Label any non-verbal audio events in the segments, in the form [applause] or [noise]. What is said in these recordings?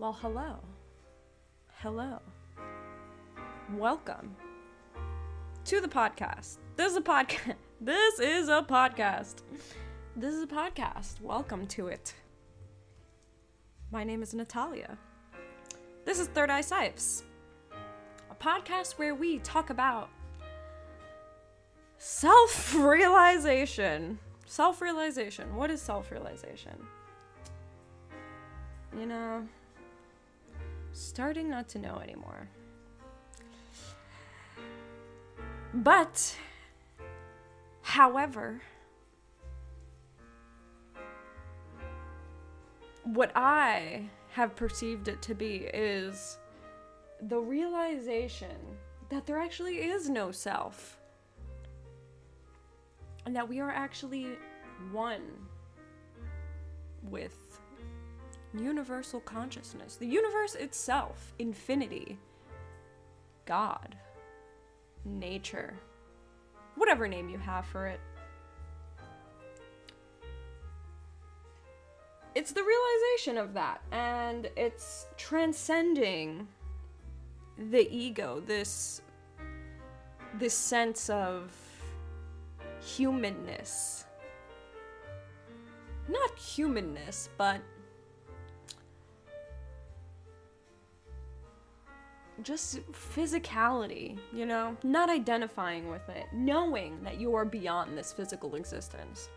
Well, hello. Hello. Welcome to the podcast. This is a podcast. [laughs] This is a podcast. This is a podcast. Welcome to it. My name is Natalia. This is Third Eye Sipes, a podcast where we talk about self realization. Self realization. What is self realization? You know, starting not to know anymore. But, however, what I have perceived it to be is the realization that there actually is no self. And that we are actually one with universal consciousness, the universe itself, infinity, God, nature, whatever name you have for it. It's the realization of that, and it's transcending the ego, this this sense of humanness. Not humanness, but just physicality, you know? Not identifying with it, knowing that you are beyond this physical existence.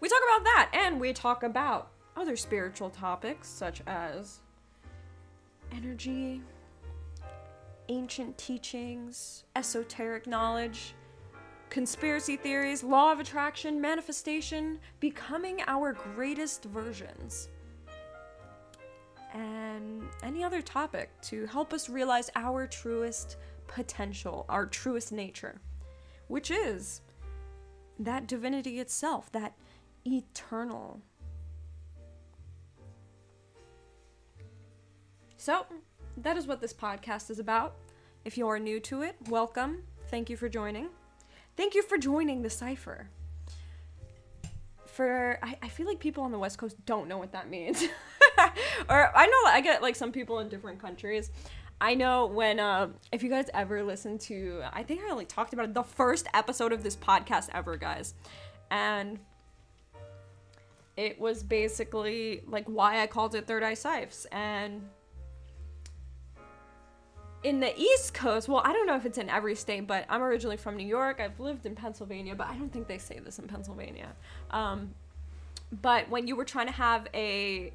We talk about that, and we talk about other spiritual topics such as energy, ancient teachings, esoteric knowledge, conspiracy theories, law of attraction, manifestation, becoming our greatest versions and any other topic to help us realize our truest potential, our truest nature, which is that divinity itself, that eternal. So, that is what this podcast is about. If you are new to it, welcome. Thank you for joining. Thank you for joining the cipher. For I, I feel like people on the West Coast don't know what that means. [laughs] [laughs] or I know I get like some people in different countries. I know when uh, if you guys ever listen to I think I only talked about it the first episode of this podcast ever, guys. And it was basically like why I called it Third Eye Sipes and in the East Coast, well, I don't know if it's in every state, but I'm originally from New York. I've lived in Pennsylvania, but I don't think they say this in Pennsylvania. Um, but when you were trying to have a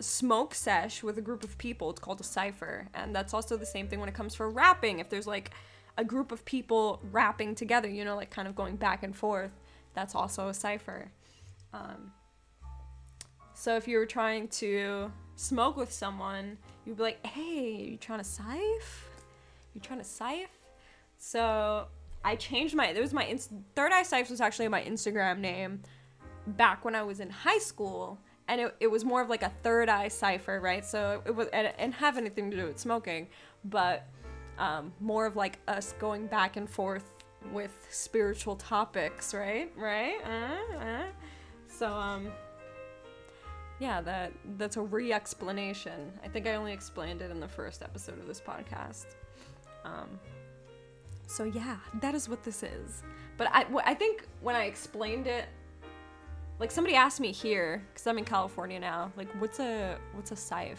smoke sesh with a group of people, it's called a cipher. And that's also the same thing when it comes for rapping. If there's like a group of people rapping together, you know, like kind of going back and forth, that's also a cipher. Um, so if you were trying to smoke with someone, you'd be like, hey, you trying to siph? You trying to siph? So I changed my, it was my, Third Eye Sipes was actually my Instagram name back when I was in high school. And it, it was more of like a third eye cipher, right? So it was, and, and have anything to do with smoking, but um, more of like us going back and forth with spiritual topics, right? Right? Uh, uh. So, um, yeah, that that's a re-explanation. I think I only explained it in the first episode of this podcast. Um, so yeah, that is what this is. But I, I think when I explained it, like somebody asked me here, because I'm in California now, like what's a what's a siph?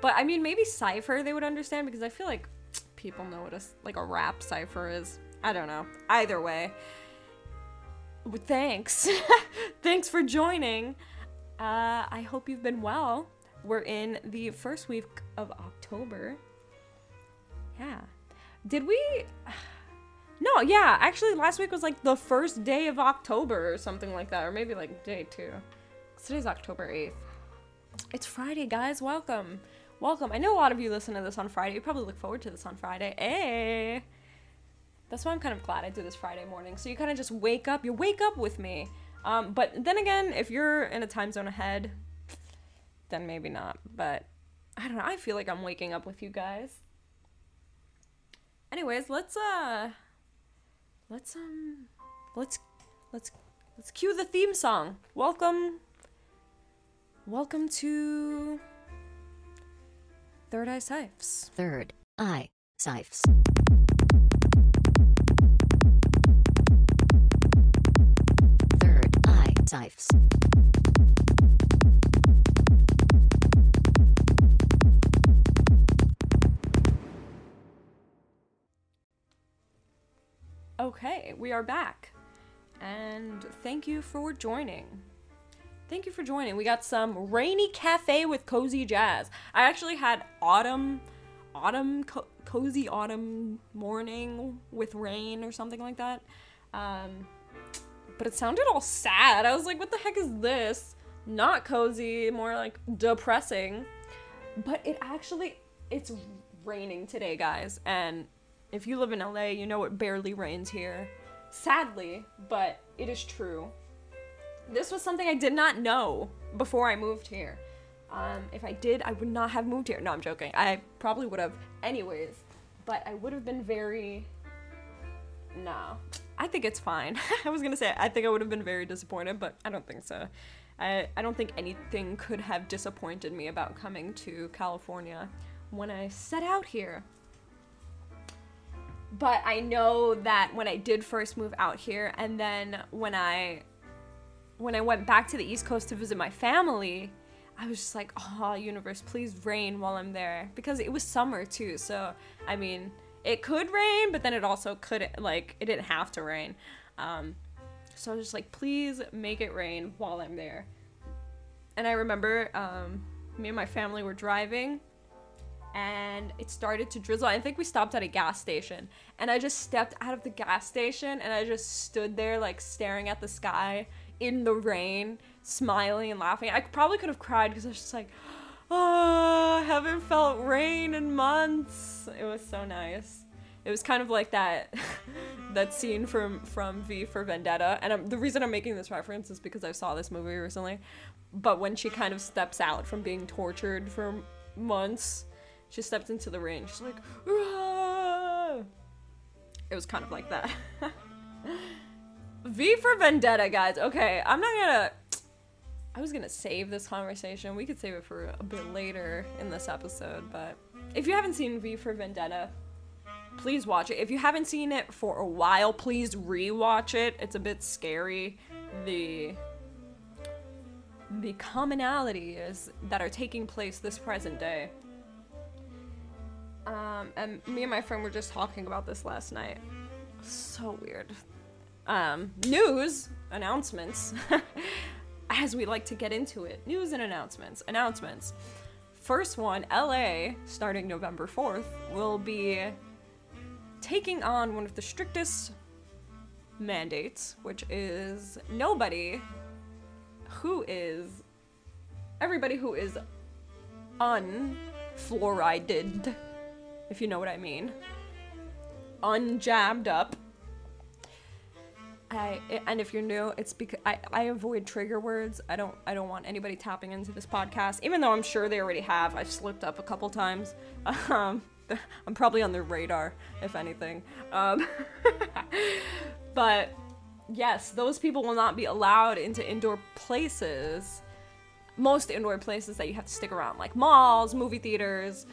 But I mean, maybe cipher they would understand because I feel like people know what a like a rap cipher is. I don't know. Either way, thanks, [laughs] thanks for joining. Uh, I hope you've been well. We're in the first week of October. Yeah. Did we. No, yeah. Actually, last week was like the first day of October or something like that. Or maybe like day two. Today's October 8th. It's Friday, guys. Welcome. Welcome. I know a lot of you listen to this on Friday. You probably look forward to this on Friday. Hey. That's why I'm kind of glad I do this Friday morning. So you kind of just wake up. You wake up with me. Um, but then again, if you're in a time zone ahead, then maybe not. But I don't know. I feel like I'm waking up with you guys. Anyways, let's uh let's um let's let's let's cue the theme song. Welcome welcome to Third Eye Sipes. Third Eye Sipes. Third Eye Sipes. Okay, we are back. And thank you for joining. Thank you for joining. We got some rainy cafe with cozy jazz. I actually had autumn, autumn, co- cozy autumn morning with rain or something like that. Um, but it sounded all sad. I was like, what the heck is this? Not cozy, more like depressing. But it actually, it's raining today, guys. And if you live in LA, you know it barely rains here. Sadly, but it is true. This was something I did not know before I moved here. Um, if I did, I would not have moved here. No, I'm joking. I probably would have anyways, but I would have been very. No. I think it's fine. [laughs] I was gonna say, I think I would have been very disappointed, but I don't think so. I, I don't think anything could have disappointed me about coming to California when I set out here but I know that when I did first move out here and then when I when I went back to the East Coast to visit my family, I was just like, "Oh, universe, please rain while I'm there." Because it was summer too. So, I mean, it could rain, but then it also couldn't like it didn't have to rain. Um so I was just like, "Please make it rain while I'm there." And I remember um me and my family were driving and it started to drizzle. I think we stopped at a gas station, and I just stepped out of the gas station and I just stood there like staring at the sky in the rain, smiling and laughing. I probably could have cried because I was just like, oh, I haven't felt rain in months. It was so nice. It was kind of like that [laughs] that scene from from V for Vendetta, and I'm, the reason I'm making this reference is because I saw this movie recently. But when she kind of steps out from being tortured for months she stepped into the ring. She's like, it was kind of like that. [laughs] v for Vendetta, guys. Okay, I'm not gonna. I was gonna save this conversation. We could save it for a bit later in this episode, but if you haven't seen V for Vendetta, please watch it. If you haven't seen it for a while, please rewatch it. It's a bit scary. The the commonalities that are taking place this present day um, and me and my friend were just talking about this last night. So weird. Um, news announcements. [laughs] As we like to get into it, news and announcements. Announcements. First one, LA, starting November 4th, will be taking on one of the strictest mandates, which is nobody who is everybody who is unfluorided if you know what I mean. Unjabbed up. I and if you're new, it's because I, I avoid trigger words. I don't I don't want anybody tapping into this podcast, even though I'm sure they already have. I've slipped up a couple times. [laughs] Um, I'm probably on their radar, if anything. Um, [laughs] but yes, those people will not be allowed into indoor places. Most indoor places that you have to stick around, like malls, movie theaters,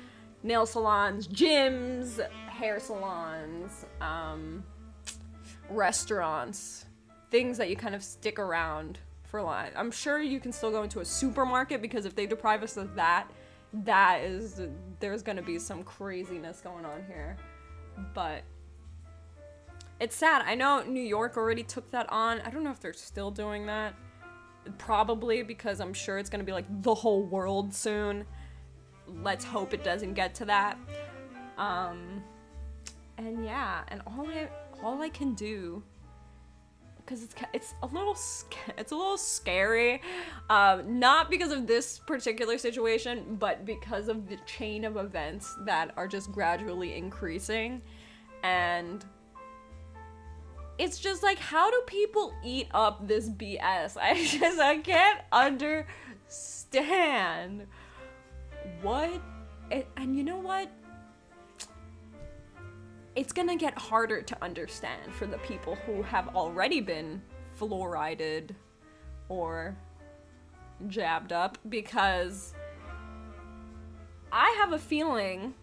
nail salons, gyms, hair salons, um, restaurants, things that you kind of stick around for a life. I'm sure you can still go into a supermarket because if they deprive us of that, that is there's gonna be some craziness going on here. But it's sad. I know New York already took that on. I don't know if they're still doing that. Probably because I'm sure it's gonna be like the whole world soon let's hope it doesn't get to that. Um, and yeah, and all I all I can do because it's it's a little [laughs] it's a little scary, um, not because of this particular situation, but because of the chain of events that are just gradually increasing, and it's just like how do people eat up this BS? [laughs] I just I can't understand what? And you know what? It's gonna get harder to understand for the people who have already been fluorided or jabbed up because I have a feeling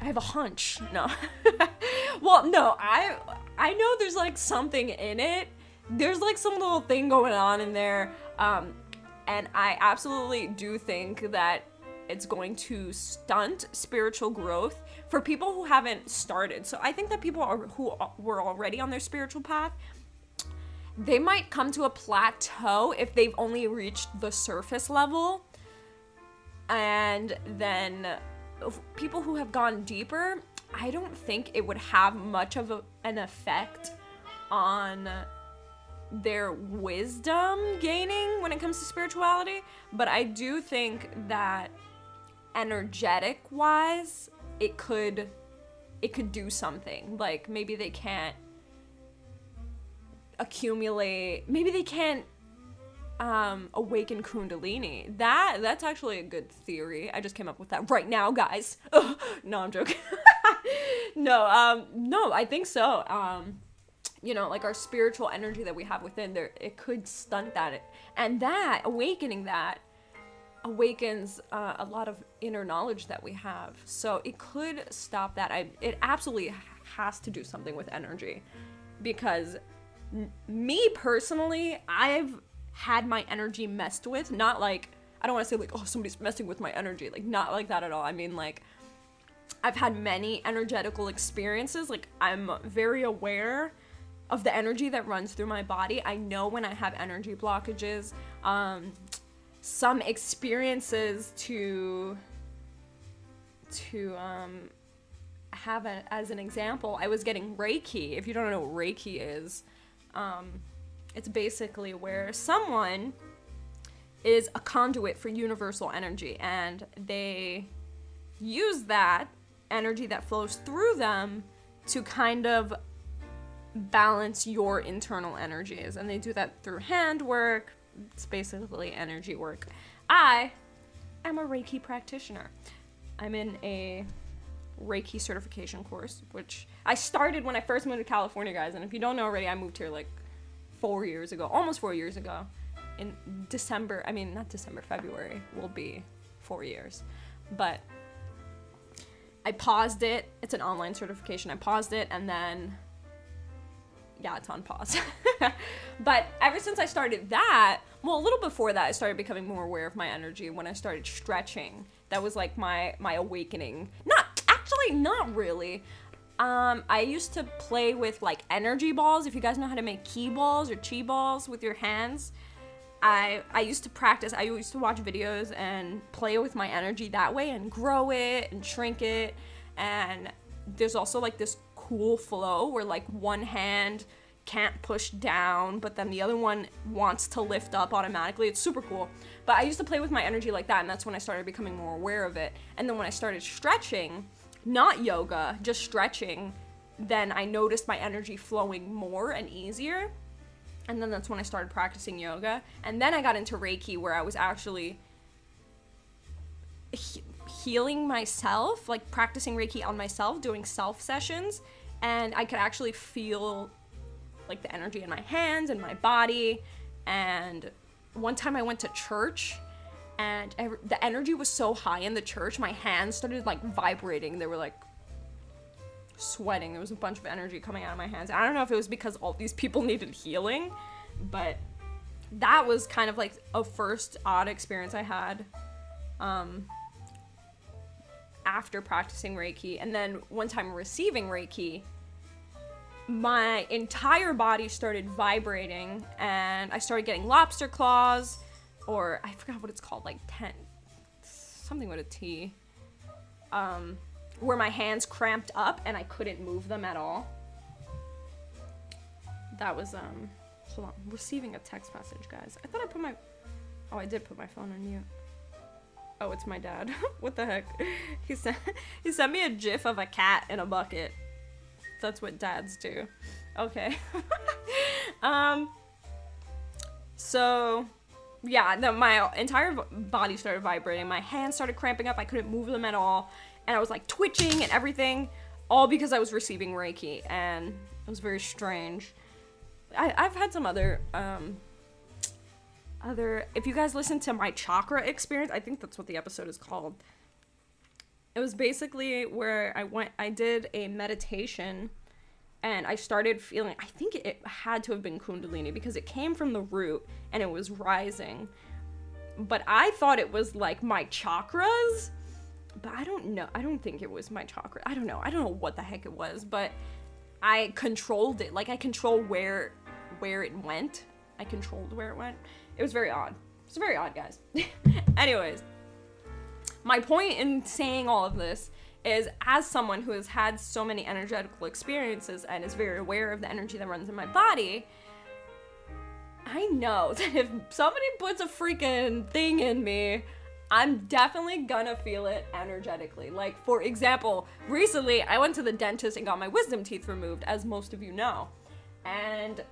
I have a hunch. No. [laughs] well, no, I I know there's like something in it. There's like some little thing going on in there. Um and I absolutely do think that it's going to stunt spiritual growth for people who haven't started. So I think that people are, who were already on their spiritual path, they might come to a plateau if they've only reached the surface level. And then people who have gone deeper, I don't think it would have much of a, an effect on their wisdom gaining when it comes to spirituality, but I do think that energetic wise, it could it could do something. Like maybe they can't accumulate maybe they can't um awaken kundalini. That that's actually a good theory. I just came up with that right now guys. [laughs] No i'm joking. [laughs] No um no i think so. Um you know like our spiritual energy that we have within there it could stunt that. And that awakening that awakens uh, a lot of inner knowledge that we have so it could stop that i it absolutely has to do something with energy because n- me personally i've had my energy messed with not like i don't want to say like oh somebody's messing with my energy like not like that at all i mean like i've had many energetical experiences like i'm very aware of the energy that runs through my body. I know when I have energy blockages. Um, some experiences to to um, have a, as an example. I was getting Reiki. If you don't know what Reiki is, um, it's basically where someone is a conduit for universal energy, and they use that energy that flows through them to kind of balance your internal energies. And they do that through handwork. It's basically energy work. I am a Reiki practitioner. I'm in a Reiki certification course, which I started when I first moved to California, guys. And if you don't know already, I moved here like four years ago, almost four years ago. In December, I mean, not December, February will be four years. But I paused it. It's an online certification. I paused it and then yeah, it's on pause. [laughs] but ever since I started that, well, a little before that, I started becoming more aware of my energy when I started stretching. That was like my my awakening. Not actually, not really. Um, I used to play with like energy balls. If you guys know how to make ki balls or chi balls with your hands, I I used to practice. I used to watch videos and play with my energy that way and grow it and shrink it. And there's also like this cool flow where like one hand can't push down, but then the other one wants to lift up automatically. It's super cool. But I used to play with my energy like that, and that's when I started becoming more aware of it. And then when I started stretching, not yoga, just stretching, then I noticed my energy flowing more and easier. And then that's when I started practicing yoga. And then I got into Reiki, where I was actually healing myself, like practicing Reiki on myself, doing self sessions, and I could actually feel like the energy in my hands and my body. And one time I went to church and every, the energy was so high in the church, my hands started like vibrating. They were like sweating. There was a bunch of energy coming out of my hands. I don't know if it was because all these people [laughs] needed healing, but that was kind of like a first odd experience I had. Um, after practicing Reiki. And then one time receiving Reiki, my entire body started vibrating and I started getting lobster claws or I forgot what it's called, like ten something with a T. Um, where my hands cramped up and I couldn't move them at all. That was um hold on, receiving a text message, guys. I thought I put my Oh, I did put my phone on mute. Oh, it's my dad. [laughs] what the heck? He sent he sent me a gif of a cat in a bucket. That's what dads do. Okay. [laughs] um so yeah, the, my entire body started vibrating. My hands started cramping up. I couldn't move them at all. And I was like twitching and everything all because I was receiving Reiki and it was very strange. I, I've had some other um other if you guys listen to my chakra experience, I think that's what the episode is called. It was basically where I went I did a meditation and I started feeling I think it had to have been kundalini because it came from the root and it was rising. But I thought it was like my chakras, but I don't know. I don't think it was my chakra. I don't know. I don't know what the heck it was, but I controlled it. Like I control where where it went. I controlled where it went. It was very odd. It's very odd, guys. [laughs] Anyways, my point in saying all of this is as someone who has had so many energetical experiences and is very aware of the energy that runs in my body, I know [laughs] that if somebody puts a freaking thing in me, I'm definitely gonna feel it energetically. Like, for example, recently I went to the dentist and got my wisdom teeth removed, as most of you know. And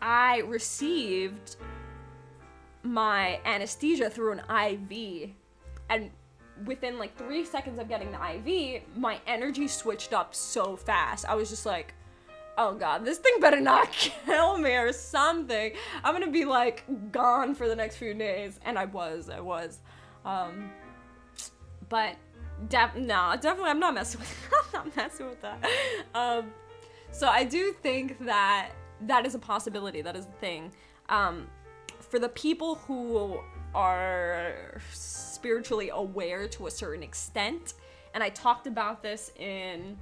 I received my anesthesia through an IV. And within like three seconds of getting the IV, my energy switched up so fast. I was just like, oh god, this thing better not [laughs] kill me or something. I'm gonna be like gone for the next few days. And I was, I was. Um, but def- no, definitely I'm not messing with [laughs] I'm not messing with that. Um, so I do think that that is a possibility. That is the thing. Um, for the people who are spiritually aware to a certain extent, and I talked about this in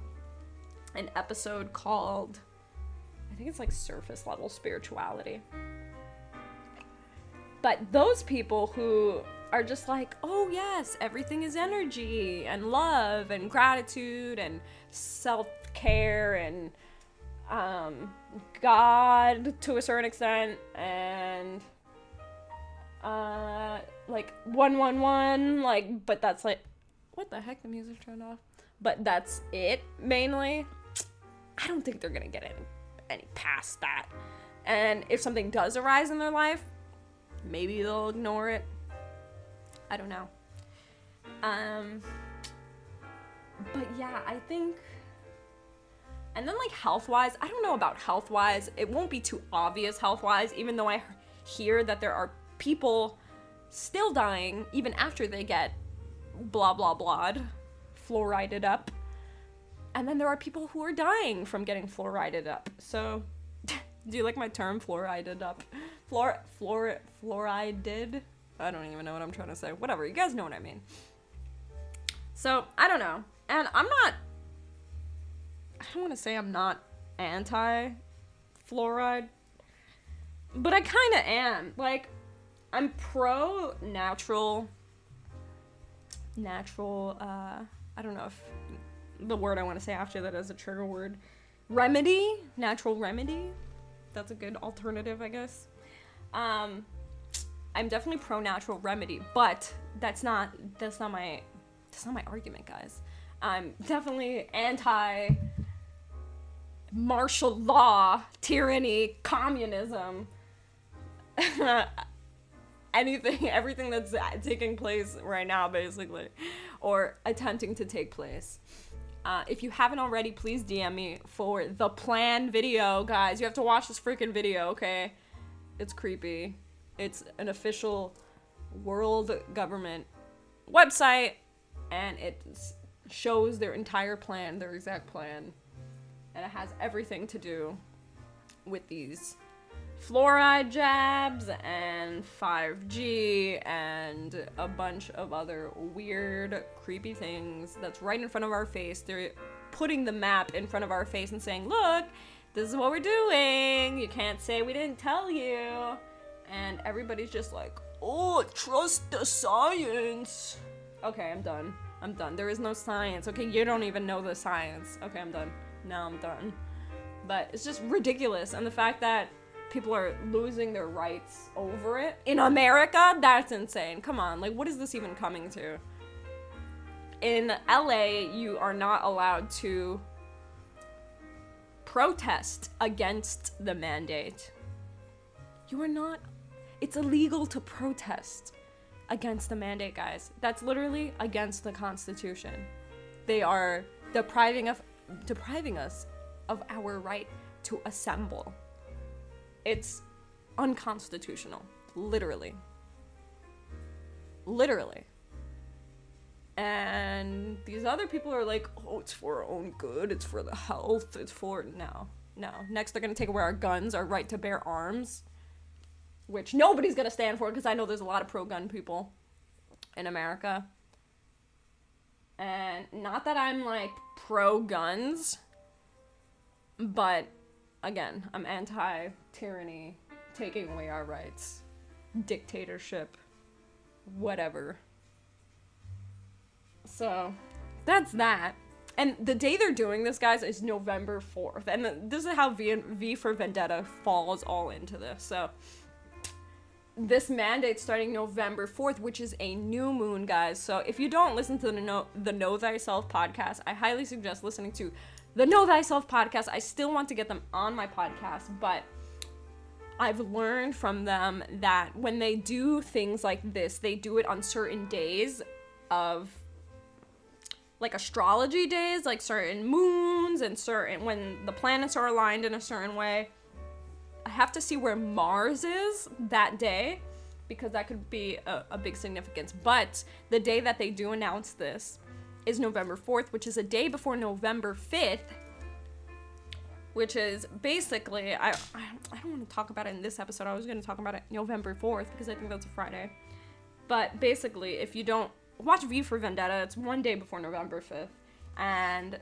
an episode called I think it's like surface level spirituality. But those people who are just like, oh yes, everything is energy and love and gratitude and self care and um, God to a certain extent and uh, like one one one like, but that's like, what the heck? The music turned off. But that's it mainly. I don't think they're gonna get any any past that. And if something does arise in their life, maybe they'll ignore it. I don't know. Um but yeah, I think and then like health-wise, I don't know about health-wise. It won't be too obvious health-wise even though I hear that there are people still dying even after they get blah blah blah fluorided up and then there are people who are dying from getting fluorided up. So, [laughs] do you like my term fluorided up? Fluor, fluor, fluorided? I don't even know what I'm trying to say. Whatever, you guys know what I mean. So, I don't know. And I'm not, I don't want to say I'm not anti fluoride, but I kind of am. Like, I'm pro natural, natural, uh, I don't know if the word I want to say after that is a trigger word. Remedy, natural remedy. That's a good alternative, I guess. Um, I'm definitely pro natural remedy, but that's not that's not my that's not my argument, guys. I'm definitely anti martial law, tyranny, communism. [laughs] Anything, [laughs] everything that's taking place right now, basically, or attempting to take place. Uh, if you haven't already, please DM me for the plan video, guys. You have to watch this freaking video, okay? It's creepy. It's an official world government website, and it shows their entire plan, their exact plan, and it has everything to do with these fluoride jabs and 5G and a bunch of other weird, creepy things that's right in front of our face. They're putting the map in front of our face and saying, look, this is what we're doing. You can't say we didn't tell you. And everybody's just like, oh, trust the science. Okay, I'm done. I'm done. There is no science. Okay, you don't even know the science. Okay, I'm done. Now I'm done. But it's just ridiculous. And the fact that people are losing their rights over it in America, that's insane. Come on, like what is this even coming to? In LA, you are not allowed to protest against the mandate. You are not it's illegal to protest against the mandate, guys. That's literally against the constitution. They are depriving of depriving us of our right to assemble. It's unconstitutional, literally. Literally. And these other people are like, oh, it's for our own good, it's for the health, it's for. No, no. Next, they're gonna take away our guns, our right to bear arms, which nobody's gonna stand for because I know there's a lot of pro gun people in America. And not that I'm like pro guns, but again, I'm anti tyranny, taking away our rights, dictatorship, whatever. So that's that. And the day they're doing this, guys, is November 4th. And this is how V, v for Vendetta falls all into this. So this mandate starting November 4th, which is a new moon, guys. So if you don't listen to the Know, the know Thyself podcast, I highly suggest listening to the Know Thyself podcast. I still want to get them on my podcast, but I've learned from them that when they do things like this, they do it on certain days of like astrology days, like certain moons and certain when the planets are aligned in a certain way. I have to see where Mars is that day because that could be a, a, big significance. But the day that they do announce this is November 4th, which is a day before November 5th, which is basically, I, I, I don't want to talk about it in this episode. I was going to talk about it November 4th because I think that's a Friday. But basically, if you don't watch V for Vendetta, it's one day before November 5th. And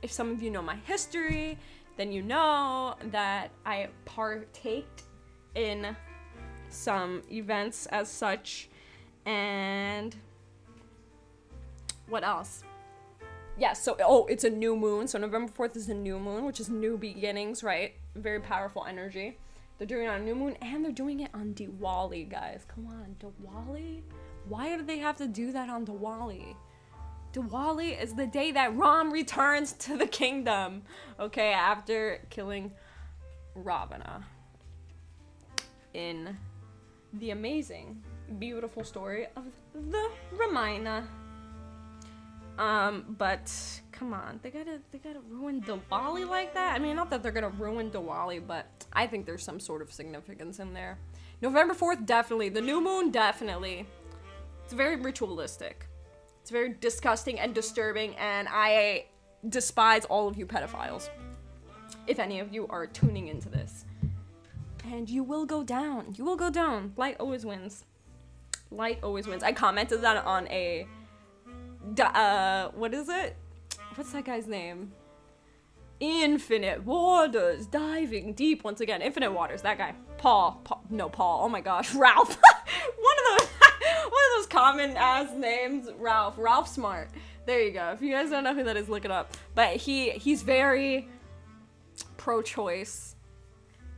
if some of you know my history, then you know that I partaked in some events as such. And what else? Yeah, so oh, it's a new moon. So November 4th is a new moon, which is new beginnings, right? Very powerful energy. They're doing it on a new moon and they're doing it on Diwali, guys. Come on, Diwali? Why do they have to do that on Diwali? Diwali is the day that Ram returns to the kingdom. Okay, after killing Ravana. In the amazing, beautiful story of the Ramayana. Um, but come on, they gotta they gotta ruin Diwali like that. I mean, not that they're gonna ruin Diwali, but I think there's some sort of significance in there. November fourth, definitely. The new moon, definitely. It's very ritualistic. It's very disgusting and disturbing, and I despise all of you pedophiles. If any of you are tuning into this. And you will go down. You will go down. Light always wins. Light always wins. I commented that on a. Uh, what is it? What's that guy's name? Infinite Waters, diving deep once again. Infinite Waters, that guy. Paul. Paul no, Paul. Oh my gosh. [laughs] Ralph. [laughs] One of those [laughs] one of those common ass names, Ralph. Ralph Smart. There you go. If you guys don't know who that is, look it up. But he he's very pro-choice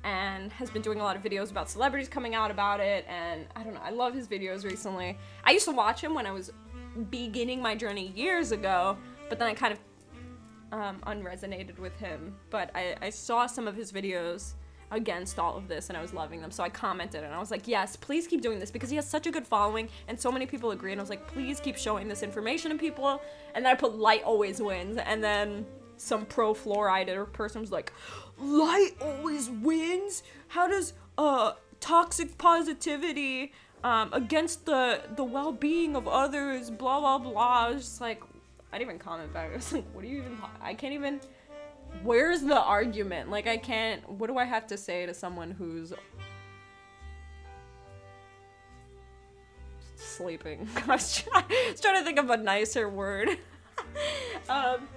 and has been doing a lot of videos about celebrities coming out about it and I don't know, I love his videos recently. I used to watch him when I was beginning my journey years ago, but then I kind of um, unresonated with him. But I, I saw some of his videos against all of this and I was loving them. So I commented and I was like, yes, please keep doing this because he has such a good following and so many people agree. And I was like, please keep showing this information to people. And then I put light always wins. And then some pro fluoride person was like, light always wins? How does uh toxic positivity um, against the the well-being of others blah blah blah I was just like I didn't even comment back [laughs] I was like what do you even I can't even where's the argument? Like I can't what do I have to say to someone who's sleeping? [laughs] I was, trying, I was trying to think of a nicer word. [laughs] um,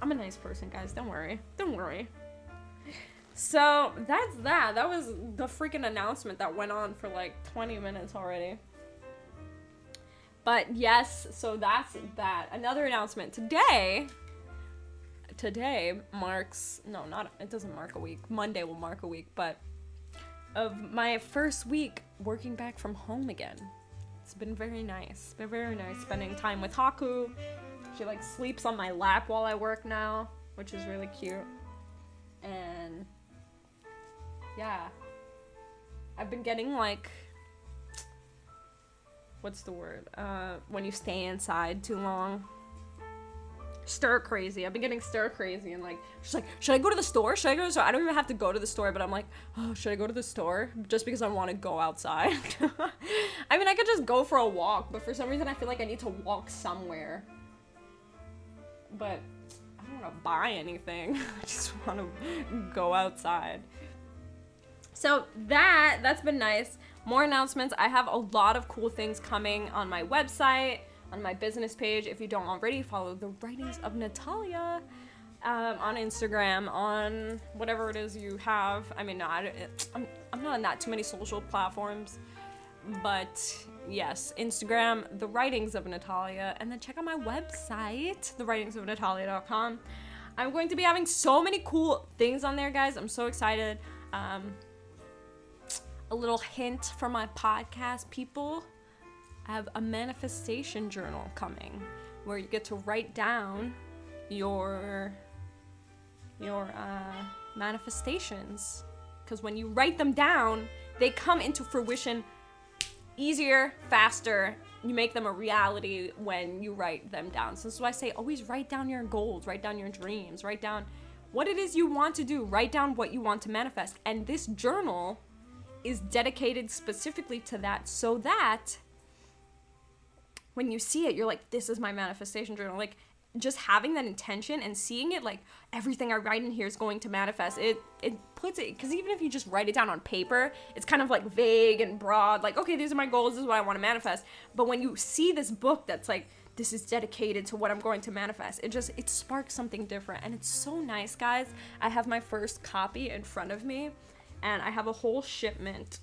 I'm a nice person, guys. Don't worry. Don't worry. So that's that. That was the freaking announcement that went on for like 20 minutes already. But yes, so that's that. Another announcement today today marks no, not it doesn't mark a week. Monday will mark a week, but of my first week working back from home again. It's been very nice. It's been very nice spending time with Haku. She like sleeps on my lap while I work now, which is really cute. And yeah. I've been getting like what's the word? Uh when you stay inside too long stir crazy. I've been getting stir crazy and like she's like, should I go to the store? Should I go to the store? I don't even have to go to the store, but I'm like, oh, should I go to the store? Just because I want to go outside. [laughs] I mean, I could just go for a walk, but for some reason I feel like I need to walk somewhere. But I don't want to buy anything. [laughs] I just want to go outside. So that that's been nice. More announcements. I have a lot of cool things coming on my website, on my business page. If you don't already follow the writings of Natalia um, on Instagram, on whatever it is you have. I mean, not I'm I'm not on that too many social platforms, but yes, Instagram, the writings of Natalia, and then check out my website, thewritingsofnatalia.com. I'm going to be having so many cool things on there, guys. I'm so excited. Um, a little hint for my podcast people. I have a manifestation journal coming where you get to write down your your uh, manifestations. Because when you write them down they come into fruition easier faster. You make them a reality when you write them down. So this is why i say always write down your goals write down your dreams write down what it is you want to do write down what you want to manifest. And this journal is dedicated specifically to that so that when you see it, you're like, this is my manifestation journal. Like, just having that intention and seeing it, like everything I write in here is going to manifest. It it puts it because even if you just write it down on paper, it's kind of like vague and broad. Like, okay, these are my goals. This is what I want to manifest. But when you see this book, that's like this is dedicated to what I'm going to manifest. It just it sparks something different, and it's so nice, guys. I have my first copy in front of me and I have a whole shipment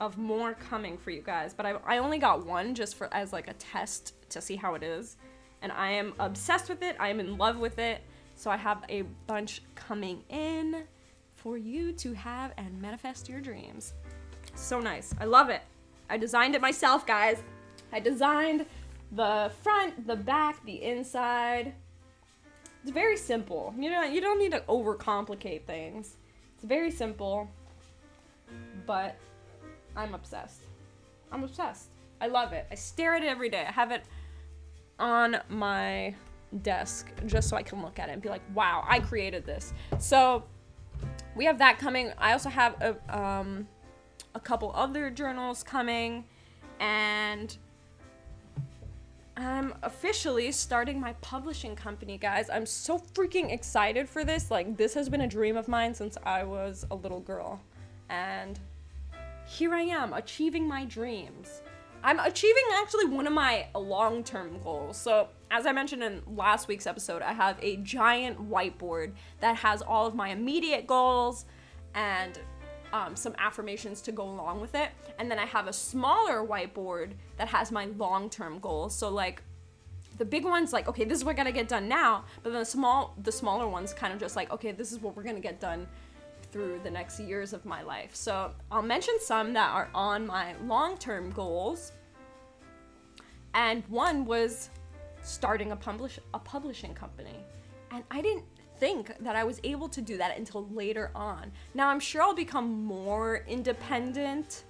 of more coming for you guys. But I, I only got one just for as like a test to see how it is, and I am obsessed with it. I am in love with it. So I have a bunch coming in for you to have and manifest your dreams. So nice. I love it. I designed it myself, guys. I designed the front, the back, the inside. It's very simple. You know, you don't need to overcomplicate things. It's very simple but I'm obsessed. I'm obsessed. I love it. I stare at it every day. I have it on my desk just so I can look at it and be like, wow, I created this. So we have that coming. I also have a, um, a couple other journals coming, and I'm officially starting my publishing company, guys. I'm so freaking excited for this. Like, this has been a dream of mine since I was a little girl. And here I am achieving my dreams. I'm achieving actually one of my long term goals. So, as I mentioned in last week's episode, I have a giant whiteboard that has all of my immediate goals and um, some affirmations to go along with it. And then I have a smaller whiteboard that has my long term goals. So, like, the big ones like okay this is what I gotta get done now but then the small the smaller ones kind of just like okay this is what we're gonna get done through the next years of my life. So I'll mention some that are on my long term goals. And one was starting a, publish- a publishing company. And I didn't think that I was able to do that until later on. Now I'm sure I'll become more independent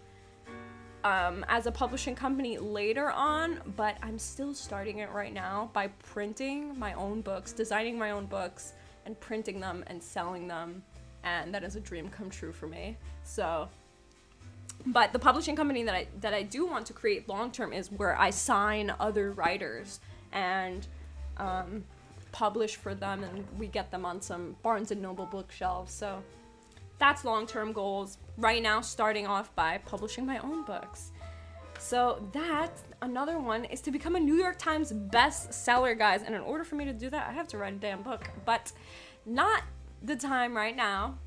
um, as a publishing company later on, but I'm still starting it right now by printing my own books, designing my own books, and printing them and selling them and that is a dream come true for me. So but the publishing company that I that I do want to create long term is where I sign other writers and um, publish for them, and we get them on some Barnes and Noble bookshelves. So that's long term goals. Right now, starting off by publishing my own books. So that another one is to become a New York Times bestseller, guys. And in order for me to do that, I have to write a damn book. But not the time right now.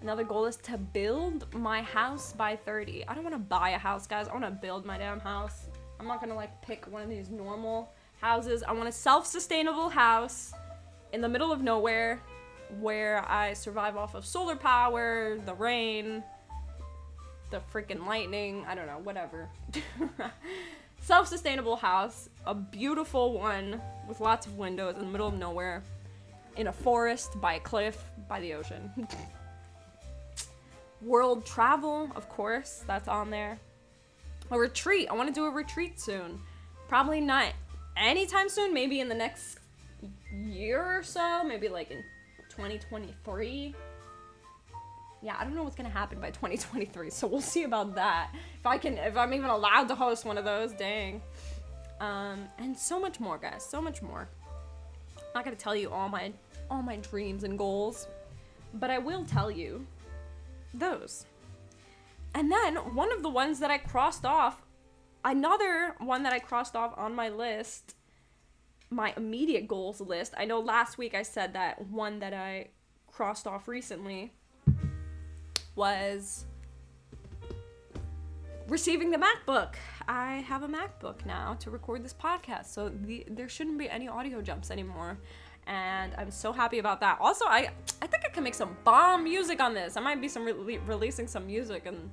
Another goal is to build my house by 30. I don't want to buy a house, guys. I want to build my damn house. I'm not going to like pick one of these normal houses. I want a self-sustainable house in the middle of nowhere where I survive off of solar power, the rain, the freaking lightning, I don't know, whatever. [laughs] Self-sustainable house, a beautiful one with lots of windows in the middle of nowhere in a forest, by a cliff, by the ocean. World travel, of course, that's on there. A retreat. I want to do a retreat soon. Probably not anytime soon, maybe in the next year or so, maybe like in 2023. Yeah, I don't know what's gonna happen by 2023, so we'll see about that. If I can, if I'm even allowed to host one of those, dang. Um, and so much more, guys, so much more. I'm not gonna tell you all my all my dreams and goals, but I will tell you those. And then one of the ones that I crossed off, another one that I crossed off on my list, my immediate goals list. I know last week I said that one that I crossed off recently was receiving the MacBook. I have a MacBook now to record this podcast, so the, there shouldn't be any audio jumps anymore. And I'm so happy about that. Also, I I think I can make some bomb music on this. I might be some re- releasing some music in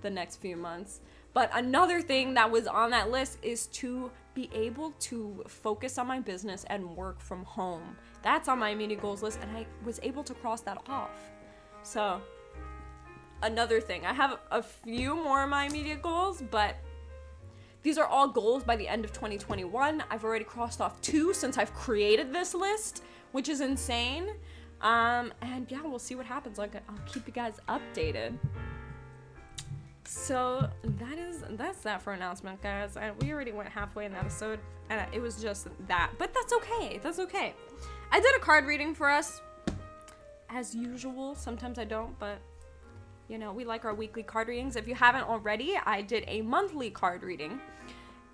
the next few months. But another thing that was on that list is to be able to focus on my business and work from home. That's on my immediate goals list, and I was able to cross that off. So, another thing, I have a few more of my immediate goals, but these are all goals by the end of 2021. I've already crossed off two since I've created this list, which is insane. Um, and yeah, we'll see what happens. Like, I'll keep you guys updated. So that is that's that for announcement, guys. We already went halfway in the episode, and it was just that. But that's okay. That's okay. I did a card reading for us, as usual. Sometimes I don't, but you know we like our weekly card readings. If you haven't already, I did a monthly card reading,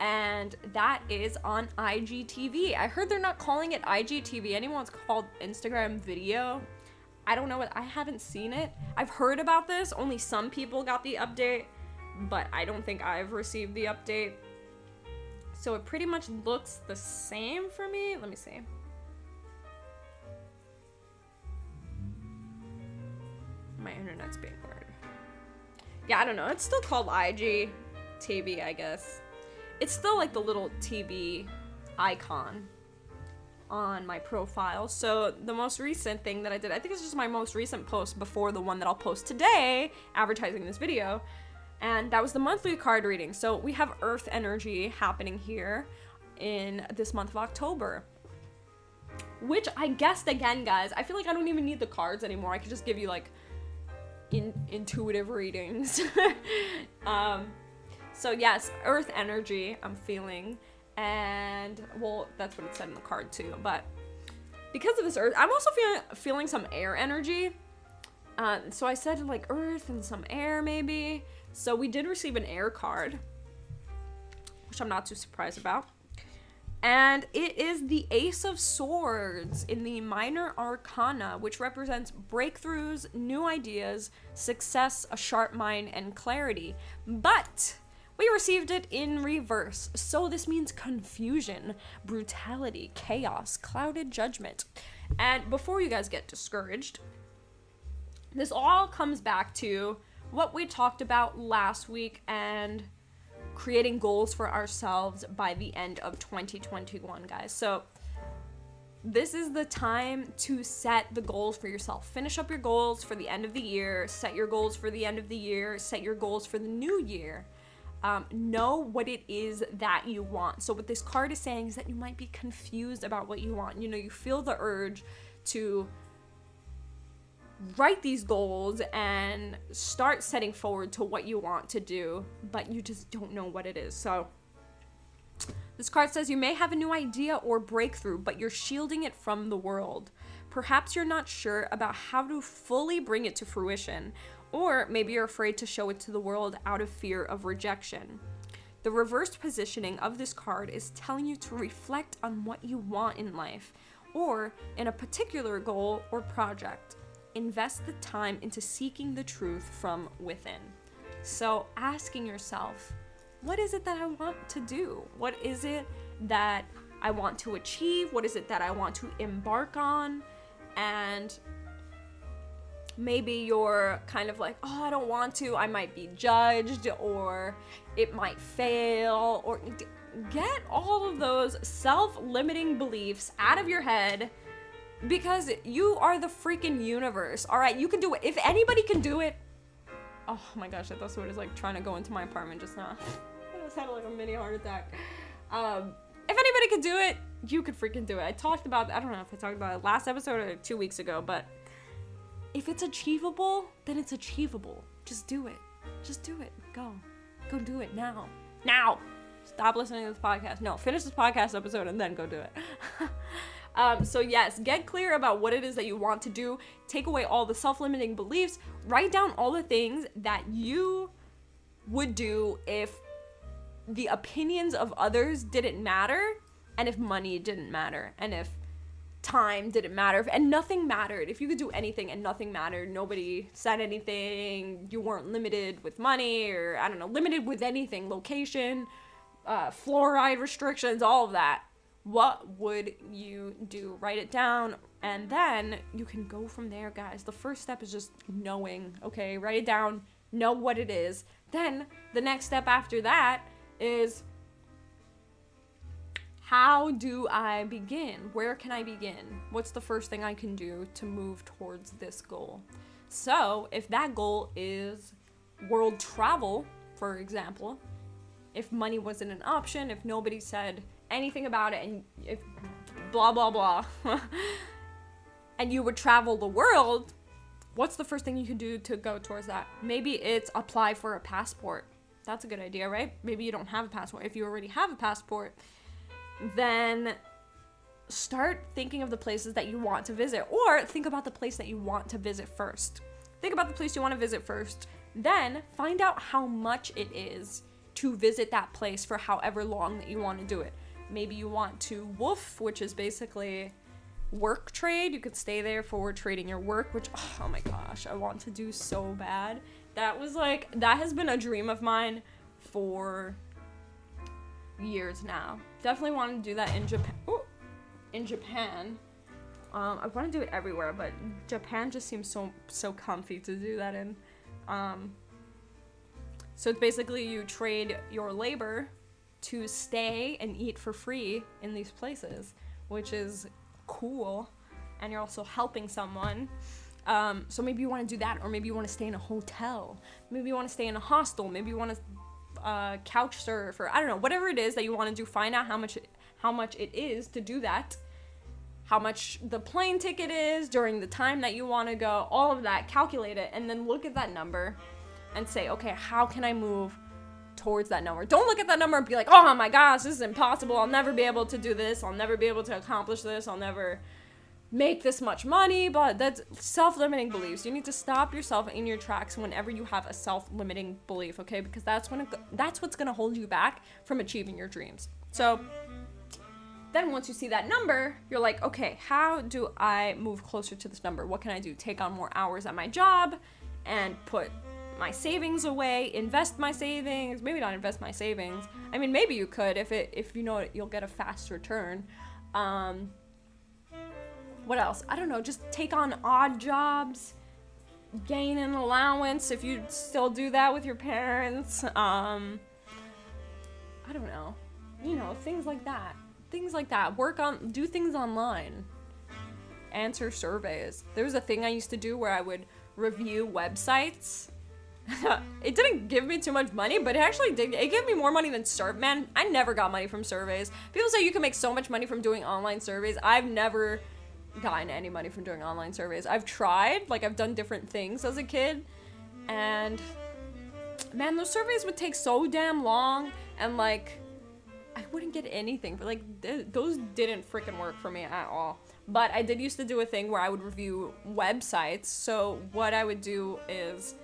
and that is on IGTV. I heard they're not calling it IGTV anymore. It's called Instagram Video. I don't know what I haven't seen it. I've heard about this. Only some people got the update, but I don't think I've received the update. So it pretty much looks the same for me. Let me see. My internet's being weird. Yeah, I don't know. It's still called IG TV, I guess. It's still like the little TV icon on my profile. So the most recent thing that I did, I think it's just my most recent post before the one that I'll post today, advertising this video. And that was the monthly card reading. So we have Earth energy happening here in this month of October. Which I guessed again, guys. I feel like I don't even need the cards anymore. I could just give you like in intuitive readings. [laughs] um, so yes, Earth energy. I'm feeling. And well that's what it said in the card too. But because of this earth i'm also feeling feeling some air energy. Uh, so i said like earth and some air maybe. So we did receive an air card which i'm not too surprised about. And it is the ace of swords in the minor arcana which represents breakthroughs new ideas success a sharp mind and clarity. But we received it in reverse, so this means confusion, brutality, chaos, clouded judgment. And before you guys get discouraged, this all comes back to what we talked about last week and creating goals for ourselves by the end of 2021, guys. So, this is the time to set the goals for yourself. Finish up your goals for the end of the year, set your goals for the end of the year, set your goals for the new year um, know what it is that you want. So, what this card is saying is that you might be confused about what you want. You know, you feel the urge to write these goals and start setting forward to what you want to do, but you just don't know what it is. So, this card says you may have a new idea or breakthrough, but you're shielding it from the world. Perhaps you're not sure about how to fully bring it to fruition, or maybe you're afraid to show it to the world out of fear of rejection. The reversed positioning of this card is telling you to reflect on what you want in life or in a particular goal or project. Invest the time into seeking the truth from within. So, asking yourself, what is it that I want to do? What is it that I want to achieve? What is it that I want to embark on? And maybe you're kind of like, oh, I don't want to, I might be judged, or it might fail, or get all of those self limiting beliefs out of your head because you are the freaking universe. All right, you can do it. If anybody can do it, oh my gosh, I thought someone was like trying to go into my apartment just now. [laughs] I just had like a mini heart attack. Um, if anybody could do it, you could freaking do it. I talked about I don't know if I talked about it last episode or two weeks ago, but if it's achievable, then it's achievable. Just do it. Just do it. Go. Go do it now. Now. Stop listening to this podcast. No, finish this podcast episode and then go do it. [laughs] um, so, yes, get clear about what it is that you want to do. Take away all the self limiting beliefs. Write down all the things that you would do if the opinions of others didn't matter and if money didn't matter and if time didn't matter? And nothing mattered. If you could do anything and nothing mattered nobody said anything you weren't limited with money or i don't know limited with anything location uh, fluoride restrictions all of that what would you do? Write it down and then you can go from there guys. The first step is just knowing okay? Write it down know what it is. Then the next step after that is how do I begin? Where can I begin? What's the first thing I can do to move towards this goal? So, if that goal is world travel, for example, if money wasn't an option, if nobody said anything about it, and if blah blah blah, [laughs] and you would travel the world, what's the first thing you can do to go towards that? Maybe it's apply for a passport. That's a good idea, right? Maybe you don't have a passport. If you already have a passport, then start thinking of the places that you want to visit or think about the place that you want to visit first. Think about the place you want to visit first. Then find out how much it is to visit that place for however long that you want to do it. Maybe you want to woof, which is basically work trade. You could stay there for trading your work, which oh my gosh, I want to do so bad. That was like that has been a dream of mine for years now. Definitely want to do that in Japan. Ooh, in Japan. Um, I want to do it everywhere, but Japan just seems so so comfy to do that in. Um, so it's basically you trade your labor to stay and eat for free in these places, which is cool, and you're also helping someone. Um, so maybe you want to do that, or maybe you want to stay in a hotel. Maybe you want to stay in a hostel. Maybe you want to uh, couch surf or I don't know, whatever it is that you want to do. Find out how much how much it is to do that. How much the plane ticket is during the time that you want to go, all of that, calculate it, and then look at that number and say, okay, how can I move towards that number? Don't look at that number and be like, oh my gosh, this is impossible. I'll never be able to do this. I'll never be able to accomplish this. I'll never make this much money, but that's self-limiting beliefs. You need to stop yourself in your tracks whenever you have a self-limiting belief, okay? Because that's when it, that's what's going to hold you back from achieving your dreams. So then once you see that number, you're like, "Okay, how do I move closer to this number? What can I do? Take on more hours at my job and put my savings away, invest my savings, maybe not invest my savings. I mean, maybe you could if it if you know it, you'll get a fast return. Um, what else? I don't know, just take on odd jobs, gain an allowance if you still do that with your parents. Um, I don't know. You know, things like that. Things like that. Work on, do things online. Answer surveys. There was a thing I used to do where I would review websites. [laughs] it didn't give me too much money, but it actually did. It gave me more money than survey. Man, I never got money from surveys. People say you can make so much money from doing online surveys. I've never gotten any money from doing online surveys. I've tried, like I've done different things as a kid, and man, those surveys would take so damn long, and like I wouldn't get anything. But like th- those didn't freaking work for me at all. But I did used to do a thing where I would review websites. So what I would do is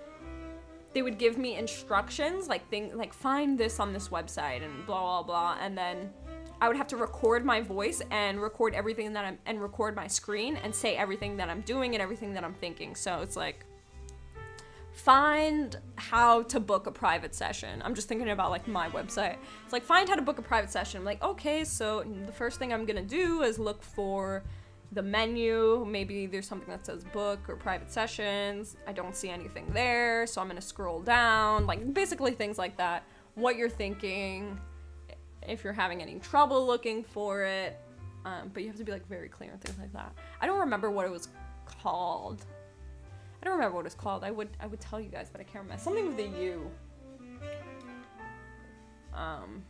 they would give me instructions like thing like find this on this website and blah blah blah and then I would have to record my voice and record everything that I'm and record my screen and say everything that I'm doing and everything that I'm thinking. So it's like find how to book a private session. I'm just thinking about like my website. It's like find how to book a private session. I'm like, okay, so the first thing I'm gonna do is look for the menu. Maybe there's something that says book or private sessions. I don't see anything there, so I'm gonna scroll down. Like basically things like that. What you're thinking, if you're having any trouble looking for it. Um, but you have to be like very clear and things like that. I don't remember what it was called. I don't remember what it's called. I would I would tell you guys, but I can't remember. Something with a U. Um.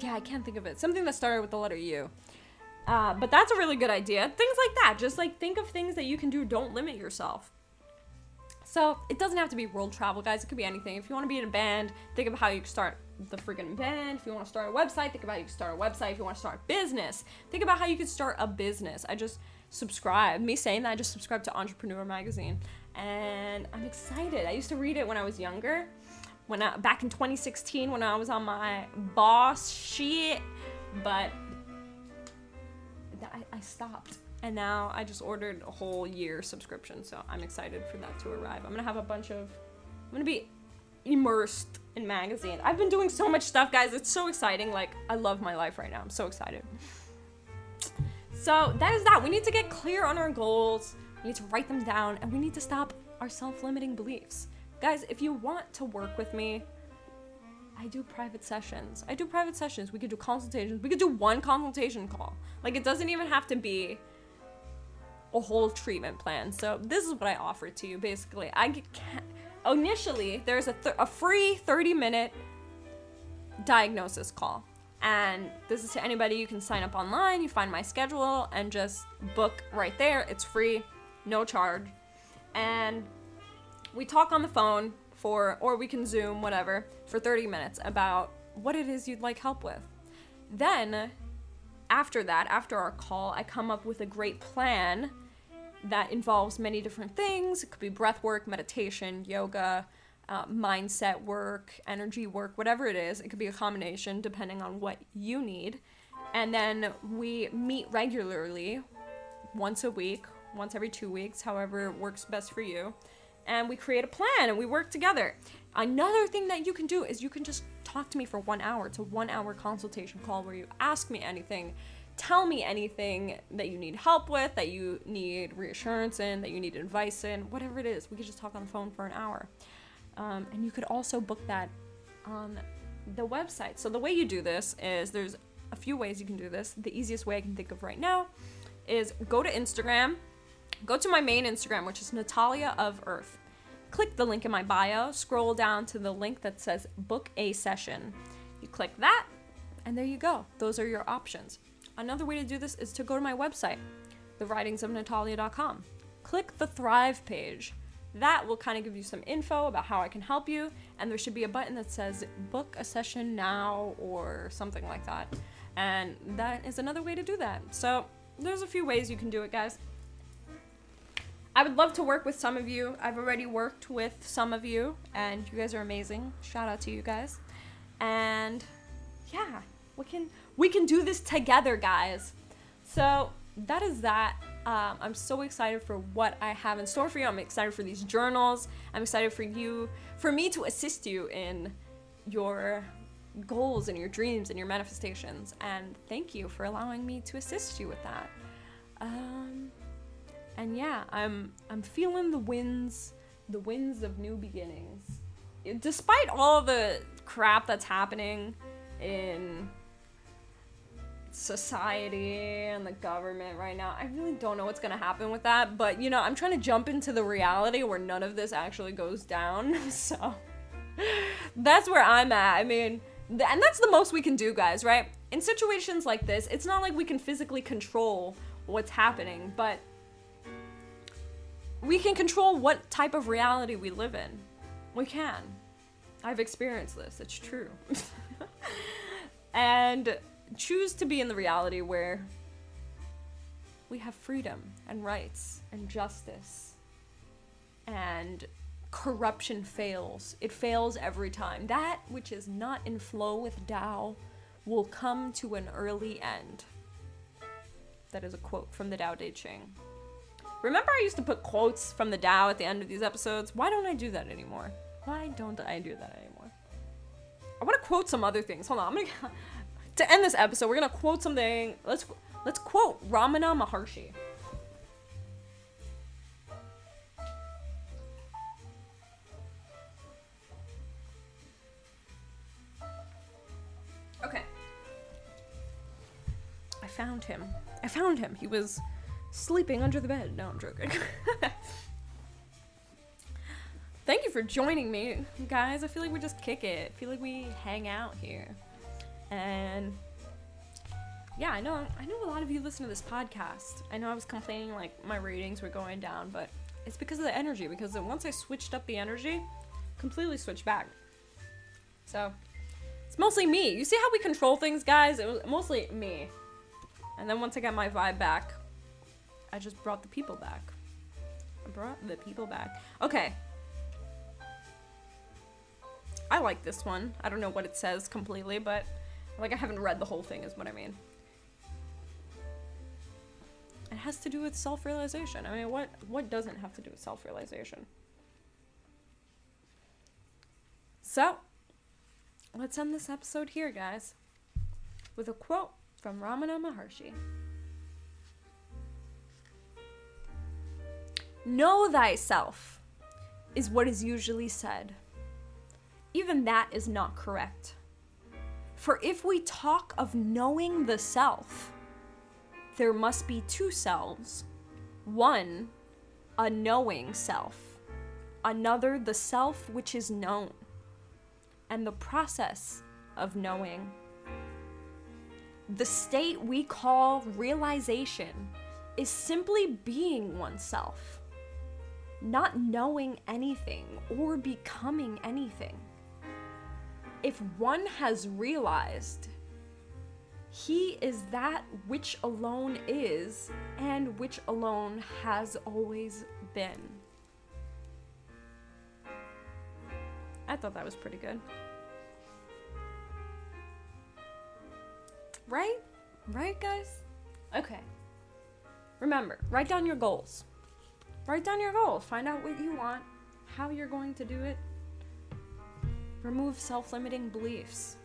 yeah, I can't think of it. Something that started with the letter U. Uh, but that's a really good idea. Things like that. Just like think of things that you can do. Don't limit yourself. So it doesn't have to be world travel, guys. It could be anything. If you want to be in a band, think of how you start the freaking band. If you want to start a website, think about how you can start a website. If you want to start a business, think about how you could start a business. I just subscribe. Me saying that, I just subscribed to Entrepreneur Magazine, and I'm excited. I used to read it when I was younger, when I, back in 2016 when I was on my boss shit, but I, I stopped. And now I just ordered a whole year subscription, so I'm excited for that to arrive. I'm gonna have a bunch of, I'm gonna be immersed in magazine. I've been doing so much stuff, guys. It's so exciting. Like, I love my life right now. I'm so excited. So that is that. We need to get clear on our goals. We need to write them down, and we need to stop our self-limiting beliefs. Guys, if you want to work with me, I do private sessions. I do private sessions. We could do consultations. We could do one consultation call. Like it doesn't even have to be a whole treatment plan. So this is what I offer to you basically. I can't initially there's a, th- a free 30 minute diagnosis call. And this is to anybody you can sign up online, you find my schedule and just book right there. It's free, no charge. And we talk on the phone for or we can zoom whatever for 30 minutes about what it is you'd like help with. Then after that, after our call, I come up with a great plan that involves many different things. It could be breath work, meditation, yoga, uh, mindset work, energy work, whatever it is. It could be a combination depending on what you need. And then we meet regularly, once a week, once every two weeks, however works best for you. And we create a plan and we work together. Another thing that you can do is you can just talk to me for one hour. It's a one hour consultation call where you ask me anything tell me anything that you need help with, that you need reassurance in, that you need advice in, whatever it is. We could just talk on the phone for an hour. Um, and you could also book that on the website. So the way you do this is there's a few ways you can do this. The easiest way I can think of right now is go to Instagram, go to my main Instagram, which is Natalia of Earth. Click the link in my bio, scroll down to the link that says book a session. You click that, and there you go. Those are your options. Another way to do this is to go to my website, thewritingsofnatalia.com. Click the Thrive page. That will kind of give you some info about how I can help you, and there should be a button that says book a session now or something like that. And that is another way to do that. So, there's a few ways you can do it, guys. I would love to work with some of you. I've already worked with some of you, and you guys are amazing. Shout out to you guys. And yeah, we can we can do this together, guys. So that is that. Um, I'm so excited for what I have in store for you. I'm excited for these journals. I'm excited for you, for me to assist you in your goals and your dreams and your manifestations. And thank you for allowing me to assist you with that. Um, and yeah, I'm I'm feeling the winds, the winds of new beginnings. Despite all the crap that's happening in society and the government right now. I really don't know what's to happen with that, but you know, I'm trying to jump into the reality where none of this actually goes down. [laughs] So that's where I'm at. I mean, and that's the most we can do, guys, right? In situations like this, it's not like we can physically control what's happening, but we can control what type of reality we live in. We can. I've experienced this, it's true. [laughs] and choose to be in the reality where we have freedom and rights and justice and corruption fails. It fails every time. That which is not in flow with Tao will come to an early end. That is a quote from the Tao Te Ching. Remember, I used to put quotes from the Tao at the end of these episodes? Why don't I do that anymore? Why don't I do that anymore? I want to quote some other things. Hold on, I'm gonna to end this episode, we're gonna quote something. Let's let's quote Ramana Maharshi. Okay. I found him. I found him. He was sleeping under the bed. No, I'm joking. [laughs] Thank you for joining me, guys. I feel like we just kick it. I feel like we hang out here. And yeah, I know I know a lot of you listen to this podcast. I know I was complaining like my ratings were going down, but it's because of the energy. Because once I switched up the energy, completely switched back. So it's mostly me. You see how we control things, guys? It was mostly me. And then once I got my vibe back, I just brought the people back. I brought the people back. Okay. I like this one. I don't know what it says completely, but like I haven't read the whole thing is what I mean. It has to do with self-realization. I mean, what what doesn't have to do with self-realization? So, let's end this episode here, guys, with a quote from Ramana Maharshi. Know thyself is what is usually said. Even that is not correct. For if we talk of knowing the self, there must be two selves. One, a knowing self, another, the self which is known, and the process of knowing. The state we call realization is simply being oneself, not knowing anything or becoming anything. If one has realized, he is that which alone is and which alone has always been. I thought that was pretty good. Right? Right, guys? Okay. Remember, write down your goals. Write down your goals. Find out what you want, how you're going to do it. Remove self limiting beliefs.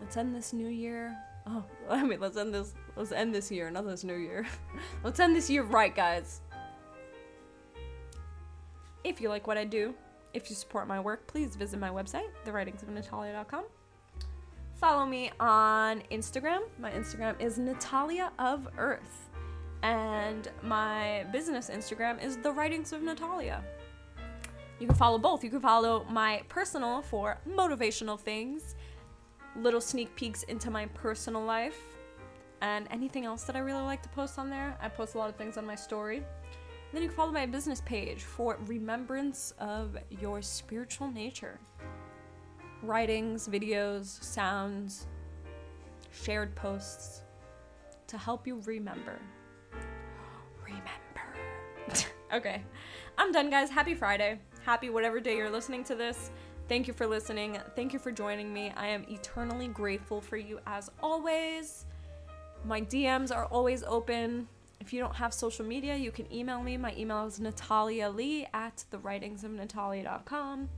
Let's end this new year. Oh, [laughs] I mean, let's end this. Let's end this year, not this new year. [laughs] let's end this year right, guys. If you like what I do, if you support my work, please visit my website, thewritingsofnatalia.com. Follow me on Instagram. My Instagram is Natalia of Earth. And my business Instagram is The Writings of Natalia. You can follow both. You can follow my personal for motivational things, little sneak peeks into my personal life, and anything else that I really like to post on there. I post a lot of things on my story. Then you can follow my business page for remembrance of your spiritual nature. Writings, videos, sounds, shared posts to help you remember. Remember. [laughs] okay, I'm done, guys. Happy Friday. Happy whatever day you're listening to this. Thank you for listening. Thank you for joining me. I am eternally grateful for you as always. My DMs are always open. If you don't have social media, you can email me. My email is natalia lee at thewritingsofnatalia.com.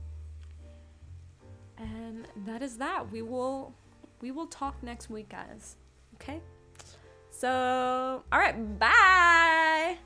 And that is that. We will we will talk next week, guys. Okay? So, all right, bye.